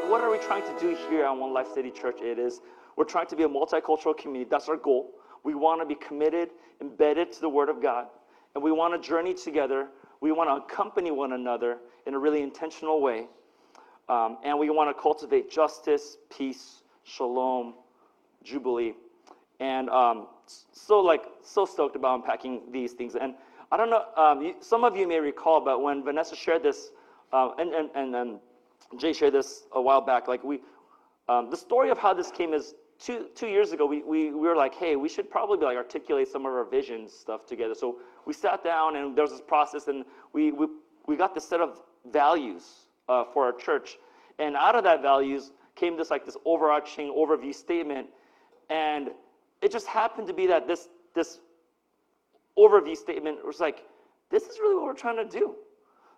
what, what are we trying to do here at One Life City Church? It is we're trying to be a multicultural community. That's our goal. We want to be committed, embedded to the Word of God, and we want to journey together. We want to accompany one another in a really intentional way. Um, and we want to cultivate justice, peace, shalom, jubilee. And um, so, like, so stoked about unpacking these things. And I don't know, um, you, some of you may recall, but when Vanessa shared this, uh, and, and, and, and Jay shared this a while back, like, we, um, the story of how this came is two, two years ago, we, we, we were like, hey, we should probably like articulate some of our vision stuff together. So we sat down and there was this process and we, we, we got this set of values uh, for our church. And out of that values came this like this overarching overview statement. And it just happened to be that this, this overview statement was like, this is really what we're trying to do.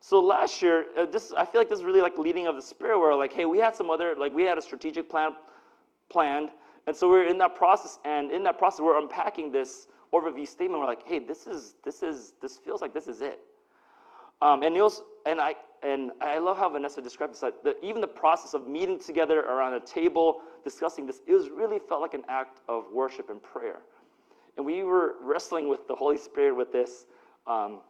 So last year, uh, this I feel like this is really like leading of the spirit, where like, hey, we had some other like we had a strategic plan planned, and so we're in that process, and in that process, we're unpacking this overview statement. We're like, hey, this is this is this feels like this is it. Um, and was, and I and I love how Vanessa described this. That the, even the process of meeting together around a table, discussing this, it was really felt like an act of worship and prayer. And we were wrestling with the Holy Spirit with this, um,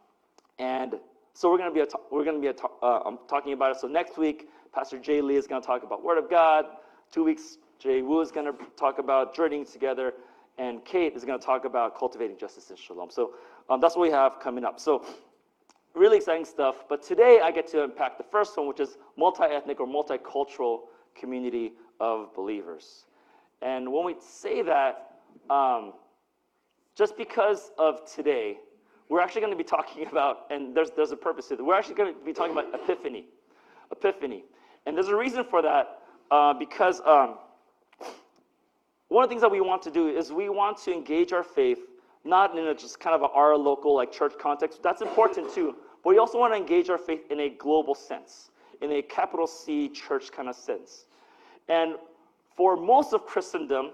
and so we're going to be we're going to be uh, um, talking about it. So next week, Pastor Jay Lee is going to talk about Word of God. Two weeks Jay Wu is going to talk about journeying together, and Kate is going to talk about cultivating justice and shalom. So um, that's what we have coming up. So really exciting stuff. But today I get to unpack the first one, which is multi-ethnic or multicultural community of believers. And when we say that, um, just because of today, we're actually going to be talking about, and there's, there's a purpose to it, we're actually going to be talking about epiphany. Epiphany. And there's a reason for that uh, because um, one of the things that we want to do is we want to engage our faith not in a just kind of our local like church context. That's important too. But we also want to engage our faith in a global sense, in a capital C church kind of sense. And for most of Christendom,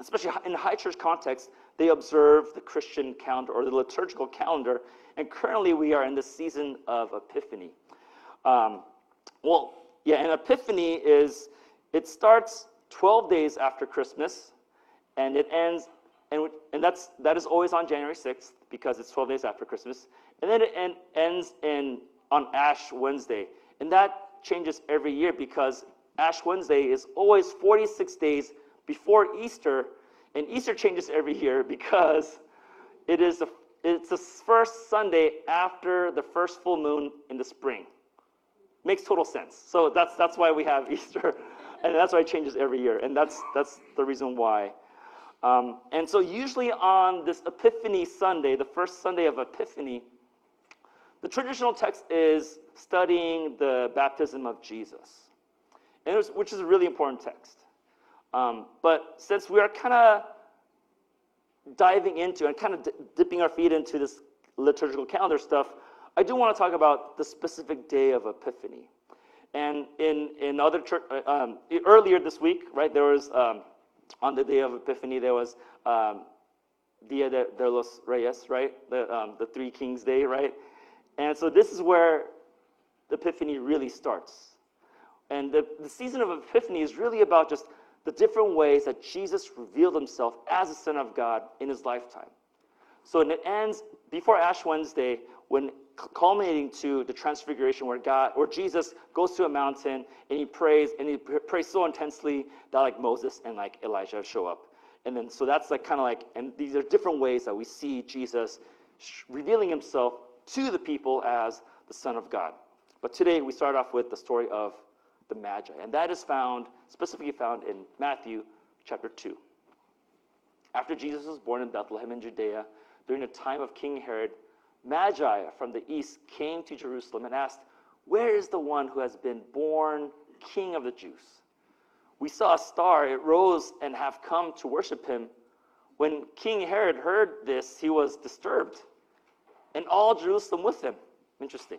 especially in high church context, they observe the Christian calendar or the liturgical calendar. And currently we are in the season of Epiphany. Um, well, yeah, and Epiphany is, it starts 12 days after Christmas, and it ends, and, and that's, that is always on January 6th because it's 12 days after Christmas. And then it end, ends in, on Ash Wednesday. And that changes every year because Ash Wednesday is always 46 days before Easter, and Easter changes every year because it is the, it's the first Sunday after the first full moon in the spring. Makes total sense. So that's, that's why we have Easter and that's why it changes every year. And that's, that's the reason why. Um, and so, usually on this Epiphany Sunday, the first Sunday of Epiphany, the traditional text is studying the baptism of Jesus, was, which is a really important text. Um, but since we are kind of diving into and kind of dipping our feet into this liturgical calendar stuff, I do want to talk about the specific day of Epiphany. And in, in other church, uh, um, earlier this week, right, there was, um, on the day of Epiphany, there was um, Dia de, de, los Reyes, right? The, um, the Three Kings Day, right? And so this is where the Epiphany really starts. And the, the season of Epiphany is really about just the different ways that Jesus revealed himself as the Son of God in his lifetime. So it ends before Ash Wednesday when culminating to the transfiguration where God or Jesus goes to a mountain and he prays and he prays so intensely that like Moses and like Elijah show up. And then so that's like kind of like and these are different ways that we see Jesus revealing himself to the people as the son of God. But today we start off with the story of the Magi and that is found specifically found in Matthew chapter 2. After Jesus was born in Bethlehem in Judea during the time of King Herod Magi from the east came to Jerusalem and asked, Where is the one who has been born king of the Jews? We saw a star, it rose and have come to worship him. When King Herod heard this, he was disturbed, and all Jerusalem with him. Interesting.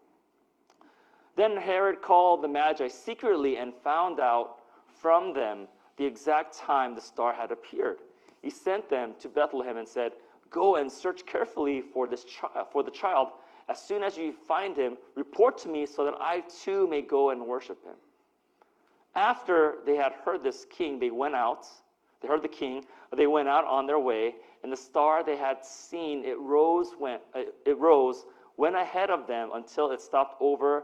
Then Herod called the Magi secretly and found out from them the exact time the star had appeared. He sent them to Bethlehem and said, Go and search carefully for, this chi- for the child. As soon as you find him, report to me so that I too may go and worship him. After they had heard this king, they went out. They heard the king. They went out on their way, and the star they had seen it rose went it rose went ahead of them until it stopped over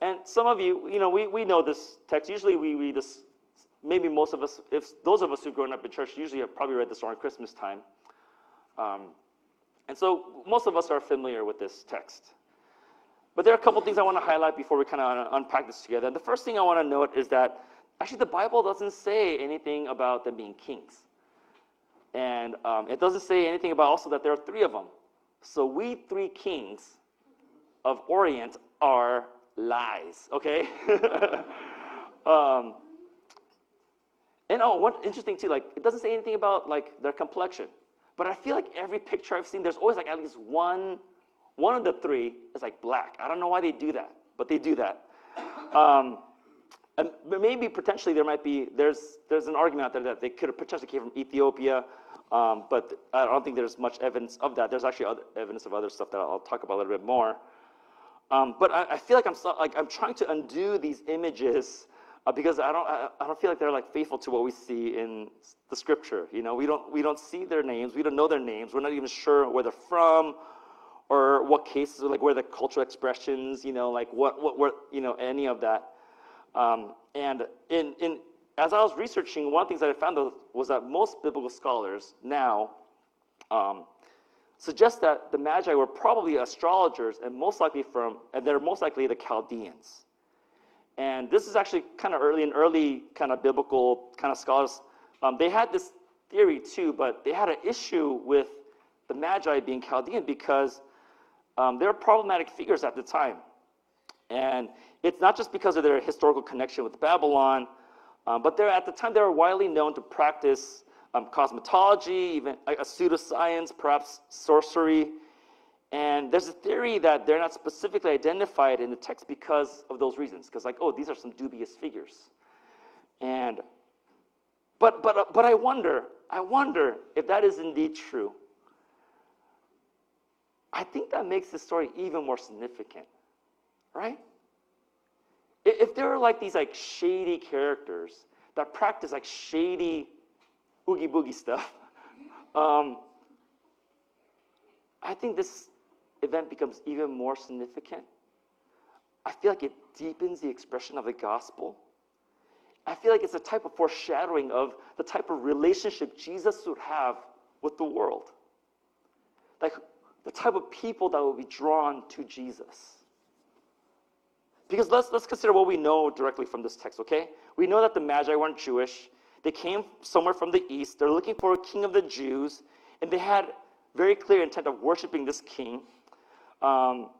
And some of you, you know, we, we know this text. Usually we read this, maybe most of us, if those of us who've grown up in church, usually have probably read this around Christmas time. Um, and so most of us are familiar with this text. But there are a couple things I want to highlight before we kind of unpack this together. And the first thing I want to note is that actually the Bible doesn't say anything about them being kings. And um, it doesn't say anything about also that there are three of them. So we three kings of Orient are lies, okay? um, and oh, one interesting too, like it doesn't say anything about like their complexion, but I feel like every picture I've seen, there's always like at least one, one of the three is like black. I don't know why they do that, but they do that. Um, and maybe potentially there might be there's there's an argument out there that they could have potentially came from Ethiopia, um, but I don't think there's much evidence of that. There's actually other, evidence of other stuff that I'll talk about a little bit more. Um, but I, I, feel like I'm so, like I'm trying to undo these images uh, because I don't I, I, don't feel like they're like faithful to what we see in the scripture. You know, we don't we don't see their names, we don't know their names, we're not even sure where they're from, or what cases, like where the cultural expressions. You know, like what what were you know any of that. Um, and in in as I was researching, one of the things that I found was that most biblical scholars now um, suggests that the Magi were probably astrologers and most likely from, and they're most likely the Chaldeans. And this is actually kind of early in early kind of biblical kind of scholars. Um, they had this theory too, but they had an issue with the Magi being Chaldean because um, they're problematic figures at the time. And it's not just because of their historical connection with Babylon, um, but they're, at the time they were widely known to practice um, cosmetology, even a, a pseudoscience, perhaps sorcery. And there's a theory that they're not specifically identified in the text because of those reasons. Because, like, oh, these are some dubious figures. And, but, but, uh, but I wonder, I wonder if that is indeed true. I think that makes the story even more significant, right? If there are like these like shady characters that practice like shady oogie boogie stuff. Um, I think this event becomes even more significant. I feel like it deepens the expression of the gospel. I feel like it's a type of foreshadowing of the type of relationship Jesus would have with the world. Like the type of people that will be drawn to Jesus. Because let's, let's consider what we know directly from this text, okay? We know that the Magi weren't Jewish. They came somewhere from the east. They're looking for a king of the Jews, and they had very clear intent of worshiping this king. Um,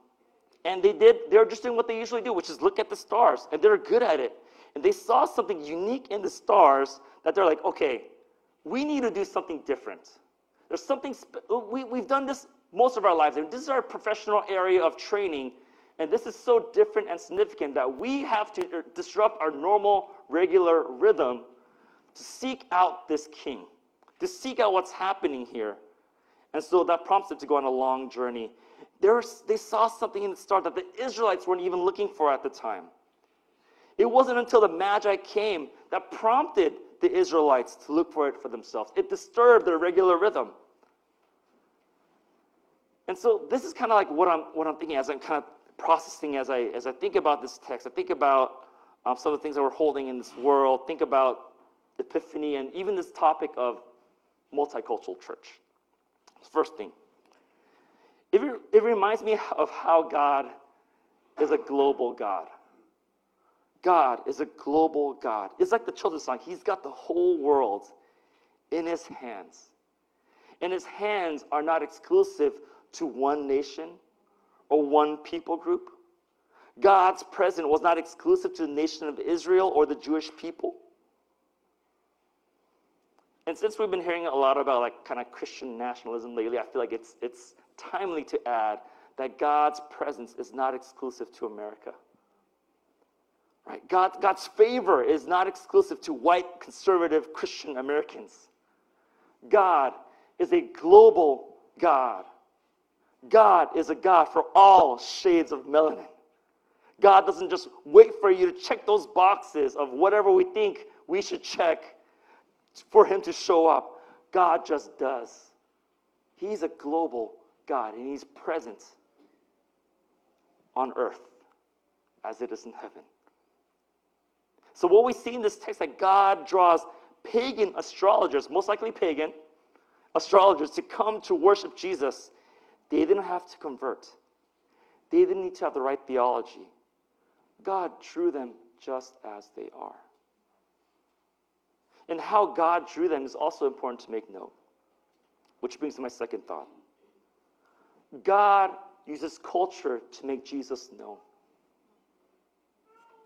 and they did, they were just doing what they usually do, which is look at the stars, and they're good at it. And they saw something unique in the stars that they're like, okay, we need to do something different. There's something, we, we've done this most of our lives. And this is our professional area of training. And this is so different and significant that we have to disrupt our normal, regular rhythm to seek out this king, to seek out what's happening here. And so that prompts them to go on a long journey. Was, they saw something in the star that the Israelites weren't even looking for at the time. It wasn't until the Magi came that prompted the Israelites to look for it for themselves. It disturbed their regular rhythm. And so this is kind of like what I'm, what I'm thinking as I'm kind of processing as I, as I think about this text. I think about um, some of the things that we're holding in this world, think about Epiphany and even this topic of multicultural church. First thing, it, it reminds me of how God is a global God. God is a global God. It's like the children's song. He's got the whole world in his hands. And his hands are not exclusive to one nation or one people group. God's presence was not exclusive to the nation of Israel or the Jewish people. And since we've been hearing a lot about like kind of Christian nationalism lately, I feel like it's it's timely to add that God's presence is not exclusive to America. Right? God, God's favor is not exclusive to white conservative Christian Americans. God is a global God. God is a God for all shades of melanin. God doesn't just wait for you to check those boxes of whatever we think we should check for Him to show up. God just does. He's a global God and He's present on earth as it is in heaven. So, what we see in this text that God draws pagan astrologers, most likely pagan astrologers, to come to worship Jesus, they didn't have to convert. They didn't need to have the right theology. God drew them just as they are. And how God drew them is also important to make note, which brings to my second thought. God uses culture to make Jesus known.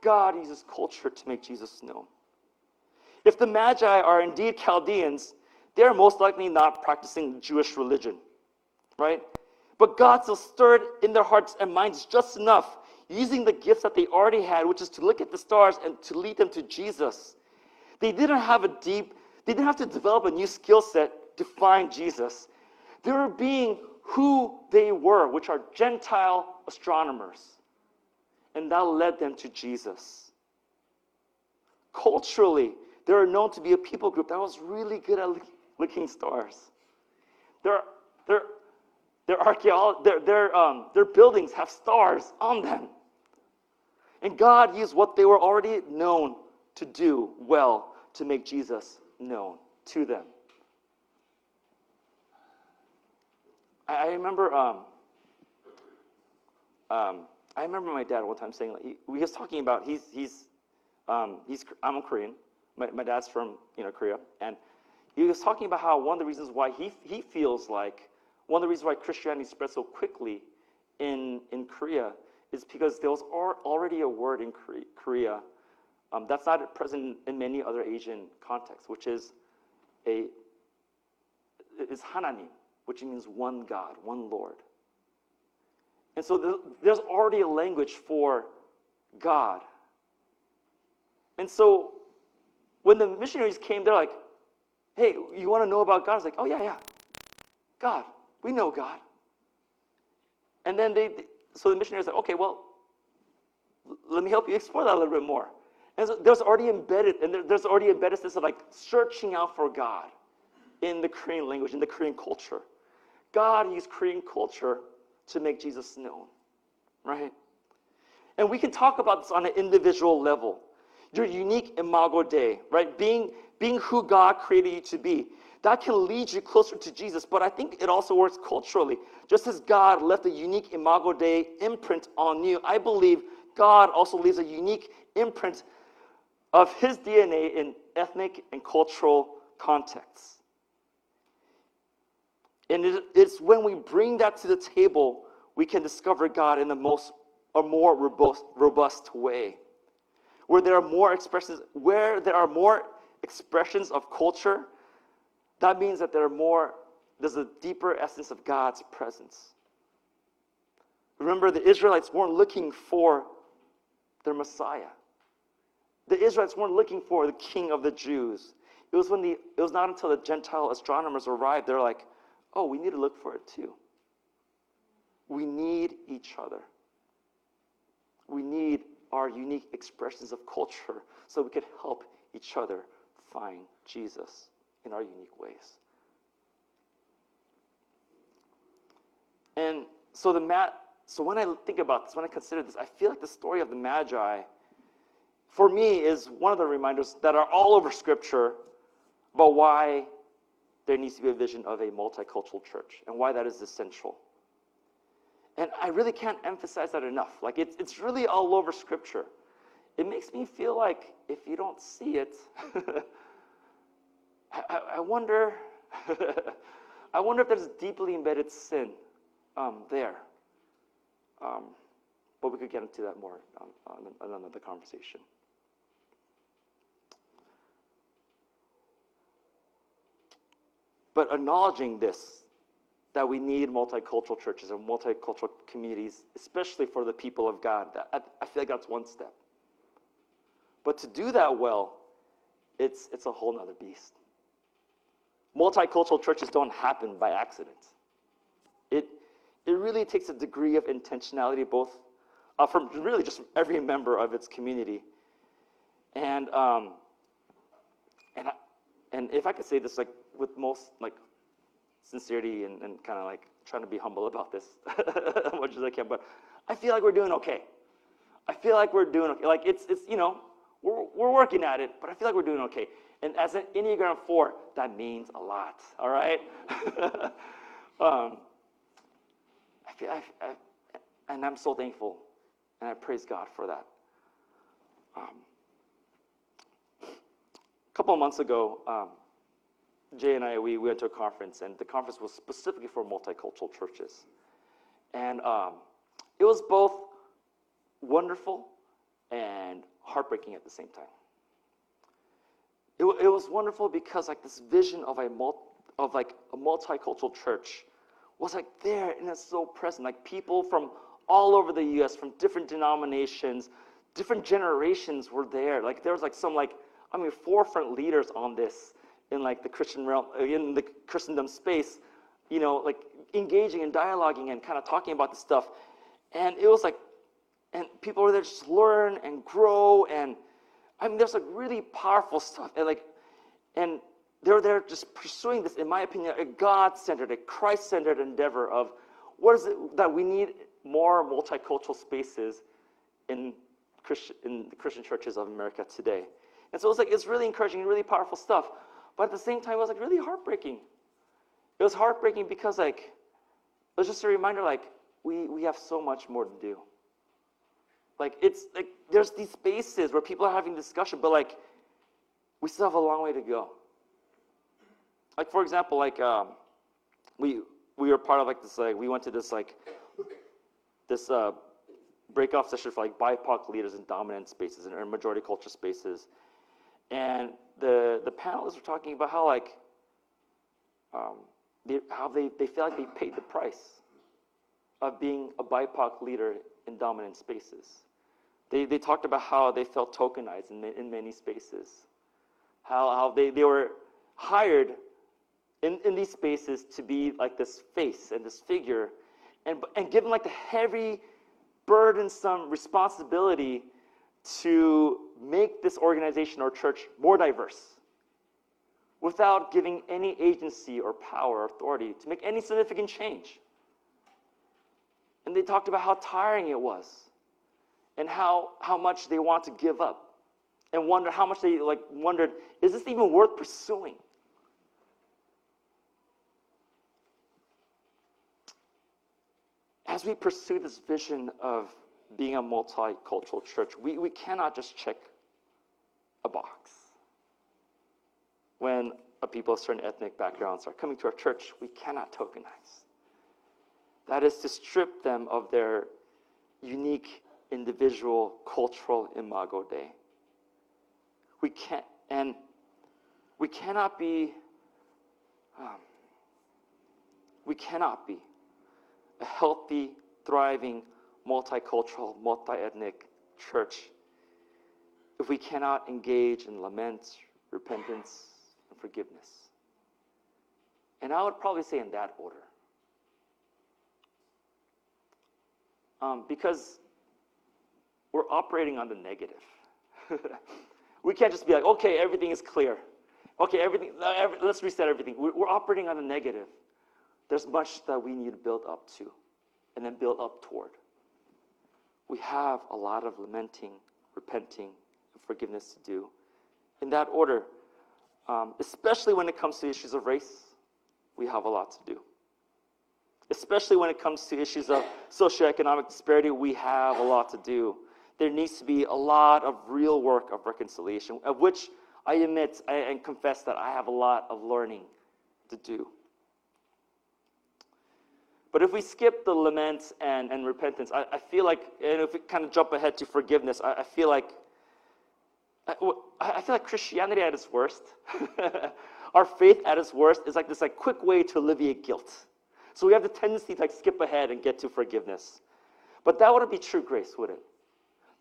God uses culture to make Jesus known. If the Magi are indeed Chaldeans, they're most likely not practicing Jewish religion, right? But God still stirred in their hearts and minds just enough, using the gifts that they already had, which is to look at the stars and to lead them to Jesus. They didn't have a deep, they didn't have to develop a new skill set to find Jesus. They were being who they were, which are Gentile astronomers and that led them to Jesus. Culturally, they are known to be a people group that was really good at looking stars. Their, their, their, archeolo- their, their, um, their buildings have stars on them. And God used what they were already known to do well to make Jesus known to them. I, remember um, um, I remember my dad one time saying, he, he was talking about, he's, he's, um, he's, I'm Korean. My, my dad's from, you know, Korea. And he was talking about how one of the reasons why he, he feels like, one of the reasons why Christianity spread so quickly in, in Korea is because there was already a word in Korea um, that's not present in many other Asian contexts, which is a is Hananim, which means one God, one Lord. And so there's already a language for God. And so when the missionaries came, they're like, hey, you want to know about God? I was like, oh, yeah, yeah. God. We know God. And then they, so the missionaries said, okay, well, let me help you explore that a little bit more. And so there's already embedded, and there's already embedded this of like searching out for God in the Korean language, in the Korean culture. God used Korean culture to make Jesus known, right? And we can talk about this on an individual level. Your unique imago Dei, right? Being, being who God created you to be. That can lead you closer to Jesus, but I think it also works culturally. Just as God left a unique imago Dei imprint on you, I believe God also leaves a unique imprint of his DNA in ethnic and cultural contexts. And it's when we bring that to the table, we can discover God in a, most, a more robust, robust way. Where there are more expressions, where there are more expressions of culture, that means that there are more, there's a deeper essence of God's presence. Remember, the Israelites weren't looking for their Messiah. The Israelites weren't looking for the king of the Jews. It was when the it was not until the Gentile astronomers arrived, they're like, oh, we need to look for it too. We need each other. We need our unique expressions of culture so we could help each other find Jesus in our unique ways. And so the mat so when I think about this, when I consider this, I feel like the story of the Magi for me is one of the reminders that are all over scripture about why there needs to be a vision of a multicultural church and why that is essential. And I really can't emphasize that enough. Like, it's, it's really all over Scripture. It makes me feel like if you don't see it, I, I, wonder, I wonder if there's deeply embedded sin um, there. Um, but we could get into that more on, on another conversation. But acknowledging this, that we need multicultural churches and multicultural communities, especially for the people of God, I, I feel like that's one step. But to do that well, it's, it's a whole other beast. Multicultural churches don't happen by accident. It, it really takes a degree of intentionality, both uh, from really just every member of its community. And, um, and, I, and if I could say this, like with most like sincerity and, and kind of like trying to be humble about this as much as I can, but I feel like we're doing okay. I feel like we're doing okay. Like it's, it's you know, we're, we're working at it, but I feel like we're doing okay. And as an Enneagram 4, that means a lot, all right? um, I feel, I, I, and I'm so thankful, and I praise God for that. Um, a couple of months ago, um, Jay and I, we, we went to a conference, and the conference was specifically for multicultural churches. And um, it was both wonderful and heartbreaking at the same time. It, it was wonderful because like this vision of a of like a multicultural church was like there and it's so present. Like people from all over the U.S. from different denominations, different generations were there. Like there was like some like I mean forefront leaders on this in like the Christian realm uh, in the Christendom space, you know, like engaging and dialoguing and kind of talking about this stuff. And it was like and people were there just learn and grow and I mean there's like really powerful stuff and like and they're there just pursuing this, in my opinion, a God-centered, a Christ-centered endeavor of what is it that we need more multicultural spaces in Christian in the Christian churches of America today. And so it's like it's really encouraging, really powerful stuff. But at the same time, it was like really heartbreaking. It was heartbreaking because like it was just a reminder like we we have so much more to do. Like it's like there's these spaces where people are having discussion, but like we still have a long way to go. Like for example, like um, we we were part of like this like we went to this like this uh, breakoff session for like BIPOC leaders in dominant spaces and majority culture spaces, and the the panelists were talking about how like um, they, how they, they feel like they paid the price of being a BIPOC leader in dominant spaces. They, they talked about how they felt tokenized in, in many spaces, how, how they, they were hired in, in these spaces to be like this face and this figure, and, and given like the heavy, burdensome responsibility to make this organization or church more diverse without giving any agency or power or authority to make any significant change. And they talked about how tiring it was and how, how much they want to give up and wonder how much they like wondered is this even worth pursuing as we pursue this vision of being a multicultural church we, we cannot just check box when a people of certain ethnic backgrounds are coming to our church we cannot tokenize that is to strip them of their unique individual cultural imago Dei. We can't, and we cannot be, um, we cannot be a healthy, thriving, multicultural, multi-ethnic church if we cannot engage in lament, repentance, and forgiveness. And I would probably say in that order. Um, because we're operating on the negative. we can't just be like, okay, everything is clear. Okay, everything, uh, every, let's reset everything. We're, we're operating on the negative. There's much that we need to build up to and then build up toward. We have a lot of lamenting, repenting, forgiveness to do. In that order, um, especially when it comes to issues of race, we have a lot to do. Especially when it comes to issues of socioeconomic disparity, we have a lot to do. There needs to be a lot of real work of reconciliation, of which I admit and confess that I have a lot of learning to do. But if we skip the lament and, and repentance, I, I feel like, and if we kind of jump ahead to forgiveness, I, I feel like I, feel like Christianity at its worst, our faith at its worst is like this like quick way to alleviate guilt. So we have the tendency to like skip ahead and get to forgiveness. But that wouldn't be true grace, would it?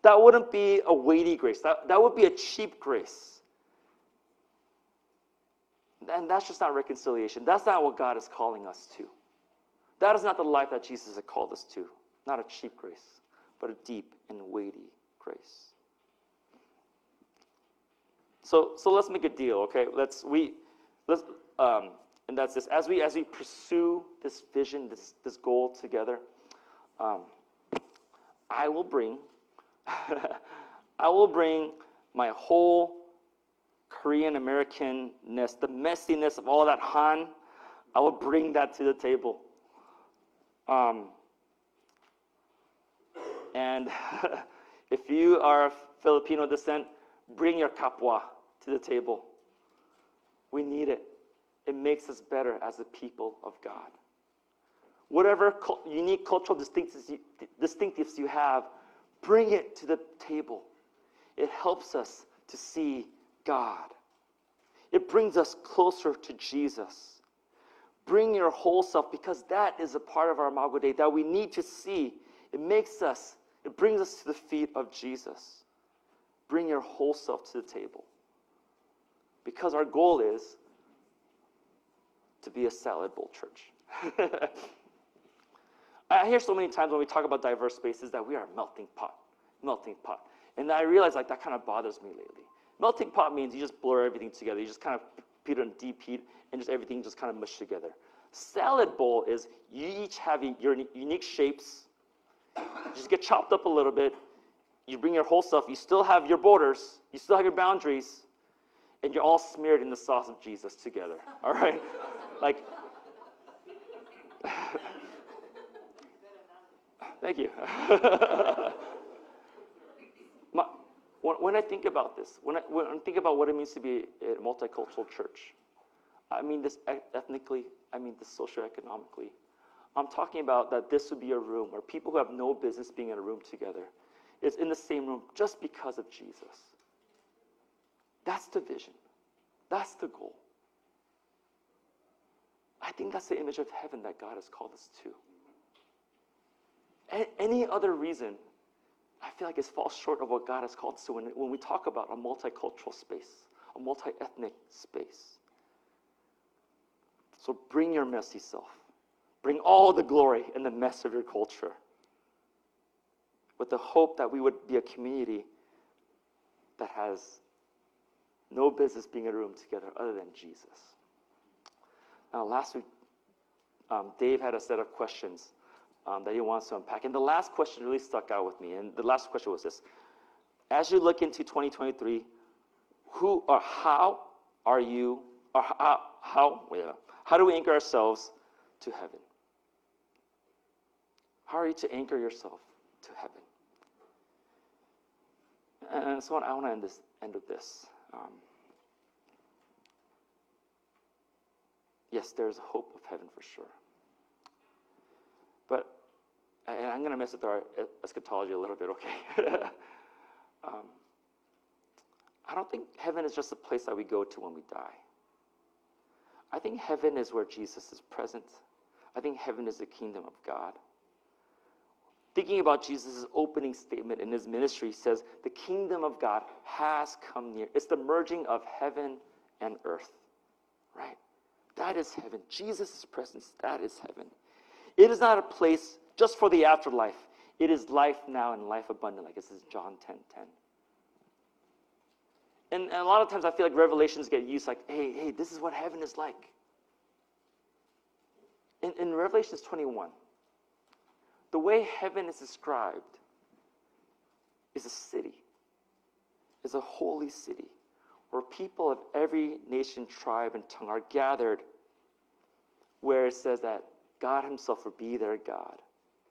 That wouldn't be a weighty grace. That, that would be a cheap grace. And that's just not reconciliation. That's not what God is calling us to. That is not the life that Jesus has called us to. Not a cheap grace, but a deep and weighty grace. So, so let's make a deal, okay? Let's we let's um, and that's this. As we as we pursue this vision, this this goal together, um, I will bring I will bring my whole Korean Americanness, the messiness of all that Han. I will bring that to the table. Um, and if you are Filipino descent, bring your kapwa to the table. We need it. It makes us better as a people of God. Whatever unique cultural distinctives you, have, bring it to the table. It helps us to see God. It brings us closer to Jesus. Bring your whole self because that is a part of our Imago Dei that we need to see. It makes us, it brings us to the feet of Jesus. Bring your whole self to the table. Because our goal is to be a salad bowl church. I hear so many times when we talk about diverse spaces that we are a melting pot, melting pot. And I realize like that kind of bothers me lately. Melting pot means you just blur everything together. You just kind of put it on deep heat and just everything just kind of mush together. Salad bowl is you each have your unique shapes. You just get chopped up a little bit. You bring your whole stuff. You still have your borders. You still have your boundaries and you're all smeared in the sauce of Jesus together. All right? Like, thank you. My, when, when, I think about this, when I, when I think about what it means to be a multicultural church, I mean this ethnically, I mean this socioeconomically. I'm talking about that this would be a room where people who have no business being in a room together is in the same room just because of Jesus. That's the vision. That's the goal. I think that's the image of heaven that God has called us to. any other reason, I feel like it falls short of what God has called us to when, when we talk about a multicultural space, a multi ethnic space. So bring your messy self. Bring all the glory and the mess of your culture with the hope that we would be a community that has no business being in a room together other than Jesus. Now, last week, um, Dave had a set of questions um, that he wants to unpack. And the last question really stuck out with me. And the last question was this As you look into 2023, who or how are you, or how, how, yeah, how do we anchor ourselves to heaven? How are you to anchor yourself to heaven? And so on. I want to end, this, end with this. Um, yes, there's hope of heaven for sure. But and I'm going to mess with our eschatology a little bit, okay? um, I don't think heaven is just a place that we go to when we die. I think heaven is where Jesus is present. I think heaven is the kingdom of God. Thinking about Jesus' opening statement in his ministry he says, The kingdom of God has come near. It's the merging of heaven and earth, right? That is heaven. Jesus' presence, that is heaven. It is not a place just for the afterlife. It is life now and life abundant, like it says John 10 10. And, and a lot of times I feel like revelations get used like, hey, hey, this is what heaven is like. In, in Revelations 21, the way heaven is described is a city, is a holy city where people of every nation, tribe, and tongue are gathered where it says that God Himself will be their God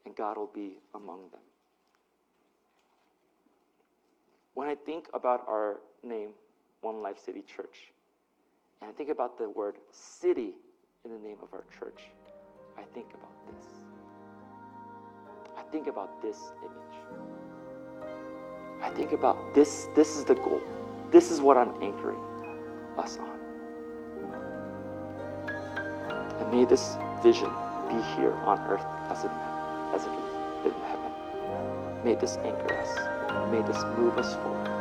and God will be among them. When I think about our name, One Life City Church, and I think about the word city in the name of our church, I think about this. Think about this image. I think about this, this is the goal. This is what I'm anchoring us on. And may this vision be here on earth as it, as it is in heaven. May this anchor us. May this move us forward.